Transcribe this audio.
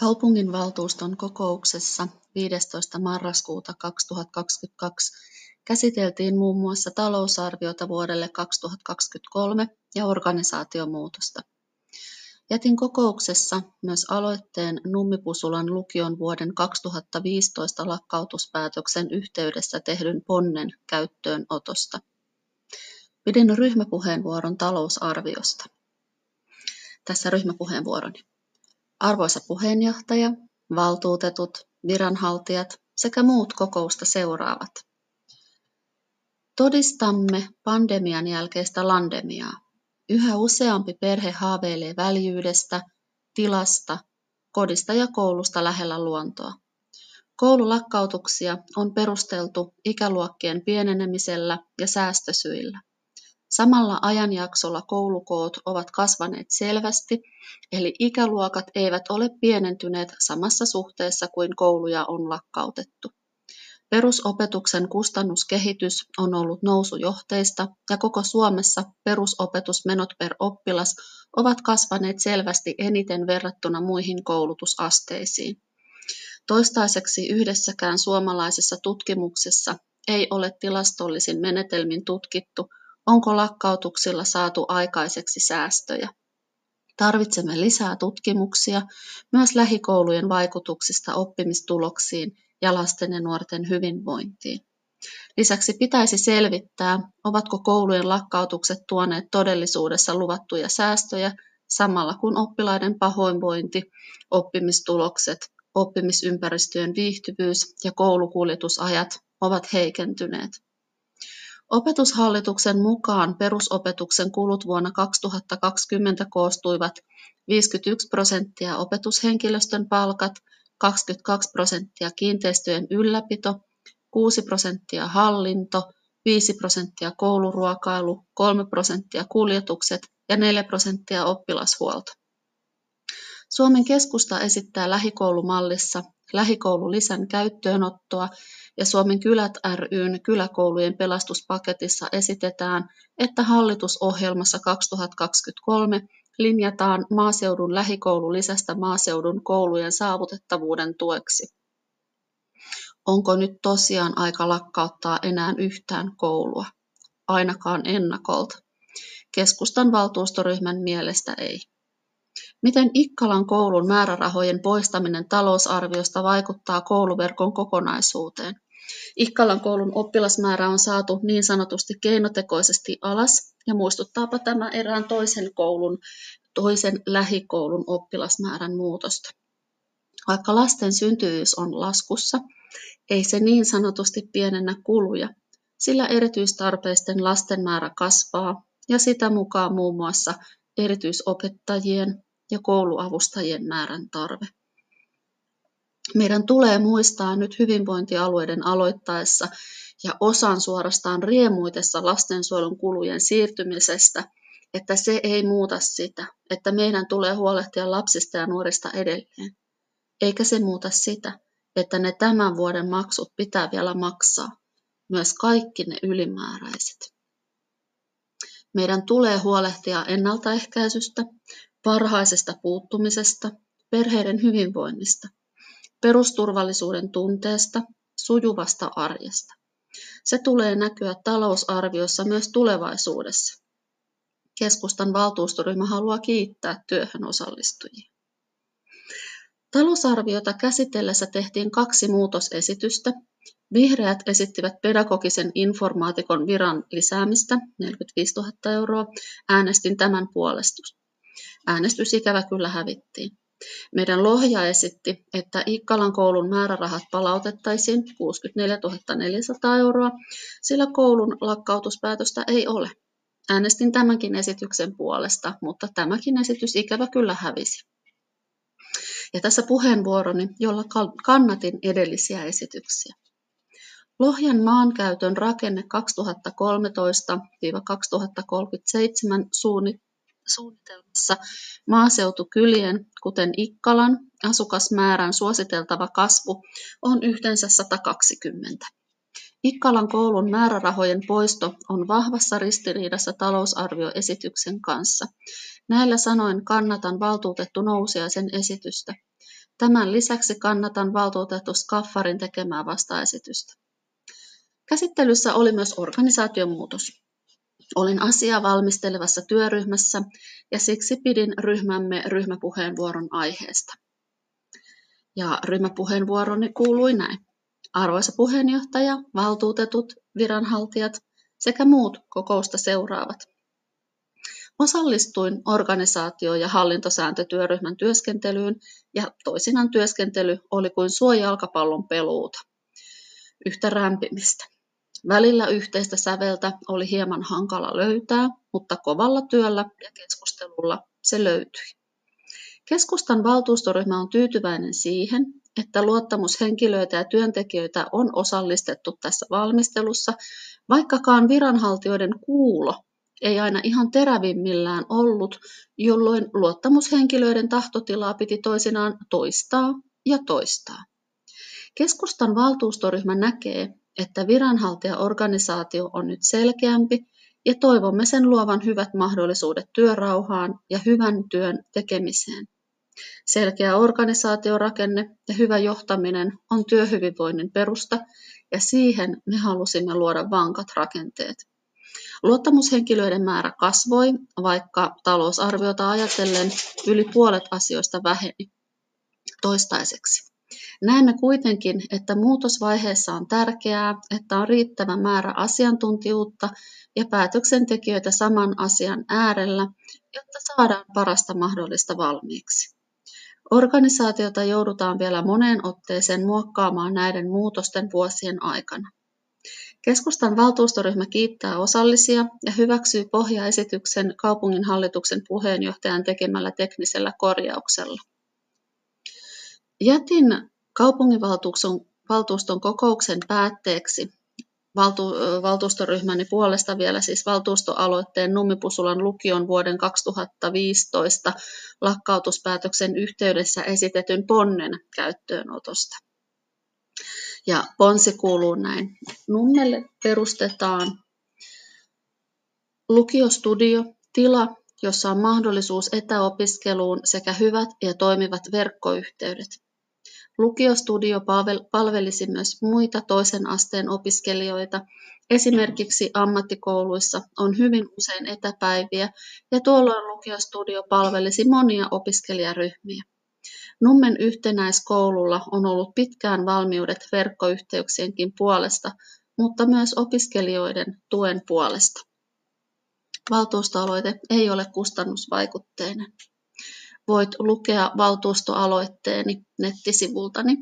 Kaupunginvaltuuston kokouksessa 15. marraskuuta 2022 käsiteltiin muun muassa talousarviota vuodelle 2023 ja organisaatiomuutosta. Jätin kokouksessa myös aloitteen Nummipusulan lukion vuoden 2015 lakkautuspäätöksen yhteydessä tehdyn ponnen käyttöönotosta. Pidin ryhmäpuheenvuoron talousarviosta. Tässä ryhmäpuheenvuoroni. Arvoisa puheenjohtaja, valtuutetut, viranhaltijat sekä muut kokousta seuraavat. Todistamme pandemian jälkeistä landemiaa. Yhä useampi perhe haaveilee väljyydestä, tilasta, kodista ja koulusta lähellä luontoa. Koululakkautuksia on perusteltu ikäluokkien pienenemisellä ja säästösyillä. Samalla ajanjaksolla koulukoot ovat kasvaneet selvästi, eli ikäluokat eivät ole pienentyneet samassa suhteessa kuin kouluja on lakkautettu. Perusopetuksen kustannuskehitys on ollut nousujohteista ja koko Suomessa perusopetusmenot per oppilas ovat kasvaneet selvästi eniten verrattuna muihin koulutusasteisiin. Toistaiseksi yhdessäkään suomalaisessa tutkimuksessa ei ole tilastollisin menetelmin tutkittu, Onko lakkautuksilla saatu aikaiseksi säästöjä? Tarvitsemme lisää tutkimuksia myös lähikoulujen vaikutuksista oppimistuloksiin ja lasten ja nuorten hyvinvointiin. Lisäksi pitäisi selvittää, ovatko koulujen lakkautukset tuoneet todellisuudessa luvattuja säästöjä samalla kun oppilaiden pahoinvointi, oppimistulokset, oppimisympäristöjen viihtyvyys ja koulukuljetusajat ovat heikentyneet. Opetushallituksen mukaan perusopetuksen kulut vuonna 2020 koostuivat 51 prosenttia opetushenkilöstön palkat, 22 prosenttia kiinteistöjen ylläpito, 6 prosenttia hallinto, 5 prosenttia kouluruokailu, 3 prosenttia kuljetukset ja 4 prosenttia oppilashuolto. Suomen keskusta esittää lähikoulumallissa lähikoululisän käyttöönottoa ja Suomen kylät ryn kyläkoulujen pelastuspaketissa esitetään, että hallitusohjelmassa 2023 linjataan maaseudun lähikoululisästä maaseudun koulujen saavutettavuuden tueksi. Onko nyt tosiaan aika lakkauttaa enää yhtään koulua? Ainakaan ennakolta. Keskustan valtuustoryhmän mielestä ei. Miten Ikkalan koulun määrärahojen poistaminen talousarviosta vaikuttaa kouluverkon kokonaisuuteen? Ikkalan koulun oppilasmäärä on saatu niin sanotusti keinotekoisesti alas, ja muistuttaapa tämä erään toisen koulun, toisen lähikoulun oppilasmäärän muutosta. Vaikka lasten syntyvyys on laskussa, ei se niin sanotusti pienennä kuluja, sillä erityistarpeisten lasten määrä kasvaa ja sitä mukaan muun muassa erityisopettajien ja kouluavustajien määrän tarve. Meidän tulee muistaa nyt hyvinvointialueiden aloittaessa ja osan suorastaan riemuitessa lastensuojelun kulujen siirtymisestä, että se ei muuta sitä, että meidän tulee huolehtia lapsista ja nuorista edelleen. Eikä se muuta sitä, että ne tämän vuoden maksut pitää vielä maksaa, myös kaikki ne ylimääräiset. Meidän tulee huolehtia ennaltaehkäisystä, varhaisesta puuttumisesta, perheiden hyvinvoinnista, perusturvallisuuden tunteesta, sujuvasta arjesta. Se tulee näkyä talousarviossa myös tulevaisuudessa. Keskustan valtuustoryhmä haluaa kiittää työhön osallistujia. Talousarviota käsitellessä tehtiin kaksi muutosesitystä. Vihreät esittivät pedagogisen informaatikon viran lisäämistä 45 000 euroa. Äänestin tämän puolesta. Äänestys ikävä kyllä hävittiin. Meidän Lohja esitti, että Ikkalan koulun määrärahat palautettaisiin 64 400 euroa, sillä koulun lakkautuspäätöstä ei ole. Äänestin tämänkin esityksen puolesta, mutta tämäkin esitys ikävä kyllä hävisi. Ja tässä puheenvuoroni, jolla kannatin edellisiä esityksiä. Lohjan maankäytön rakenne 2013-2037 suunnitelmassa maaseutukylien, kuten Ikkalan, asukasmäärän suositeltava kasvu on yhteensä 120. Ikkalan koulun määrärahojen poisto on vahvassa ristiriidassa talousarvioesityksen kanssa. Näillä sanoin kannatan valtuutettu Nousiaisen esitystä. Tämän lisäksi kannatan valtuutettu Skaffarin tekemää vastaesitystä. Käsittelyssä oli myös organisaatiomuutos. Olin asiaa valmistelevassa työryhmässä ja siksi pidin ryhmämme ryhmäpuheenvuoron aiheesta. Ja ryhmäpuheenvuoroni kuului näin. Arvoisa puheenjohtaja, valtuutetut, viranhaltijat sekä muut kokousta seuraavat. Osallistuin organisaatio- ja hallintosääntötyöryhmän työskentelyyn ja toisinaan työskentely oli kuin suojalkapallon peluuta. Yhtä rämpimistä. Välillä yhteistä säveltä oli hieman hankala löytää, mutta kovalla työllä ja keskustelulla se löytyi. Keskustan valtuustoryhmä on tyytyväinen siihen, että luottamushenkilöitä ja työntekijöitä on osallistettu tässä valmistelussa, vaikkakaan viranhaltijoiden kuulo ei aina ihan terävimmillään ollut, jolloin luottamushenkilöiden tahtotilaa piti toisinaan toistaa ja toistaa. Keskustan valtuustoryhmä näkee, että viranhaltijaorganisaatio on nyt selkeämpi ja toivomme sen luovan hyvät mahdollisuudet työrauhaan ja hyvän työn tekemiseen. Selkeä organisaatiorakenne ja hyvä johtaminen on työhyvinvoinnin perusta ja siihen me halusimme luoda vankat rakenteet. Luottamushenkilöiden määrä kasvoi, vaikka talousarviota ajatellen yli puolet asioista väheni toistaiseksi. Näemme kuitenkin, että muutosvaiheessa on tärkeää, että on riittävä määrä asiantuntijuutta ja päätöksentekijöitä saman asian äärellä, jotta saadaan parasta mahdollista valmiiksi. Organisaatiota joudutaan vielä moneen otteeseen muokkaamaan näiden muutosten vuosien aikana. Keskustan valtuustoryhmä kiittää osallisia ja hyväksyy pohjaesityksen kaupunginhallituksen puheenjohtajan tekemällä teknisellä korjauksella. Jätin kaupunginvaltuuston kokouksen päätteeksi valtu, valtuustoryhmäni puolesta vielä siis valtuustoaloitteen Nummipusulan lukion vuoden 2015 lakkautuspäätöksen yhteydessä esitetyn ponnen käyttöönotosta. Ja ponsi kuuluu näin. Nummelle perustetaan lukiostudio, tila, jossa on mahdollisuus etäopiskeluun sekä hyvät ja toimivat verkkoyhteydet. Lukiostudio palvelisi myös muita toisen asteen opiskelijoita. Esimerkiksi ammattikouluissa on hyvin usein etäpäiviä ja tuolloin lukiostudio palvelisi monia opiskelijaryhmiä. Nummen yhtenäiskoululla on ollut pitkään valmiudet verkkoyhteyksienkin puolesta, mutta myös opiskelijoiden tuen puolesta. Valtuustoaloite ei ole kustannusvaikutteinen. Voit lukea valtuustoaloitteeni nettisivultani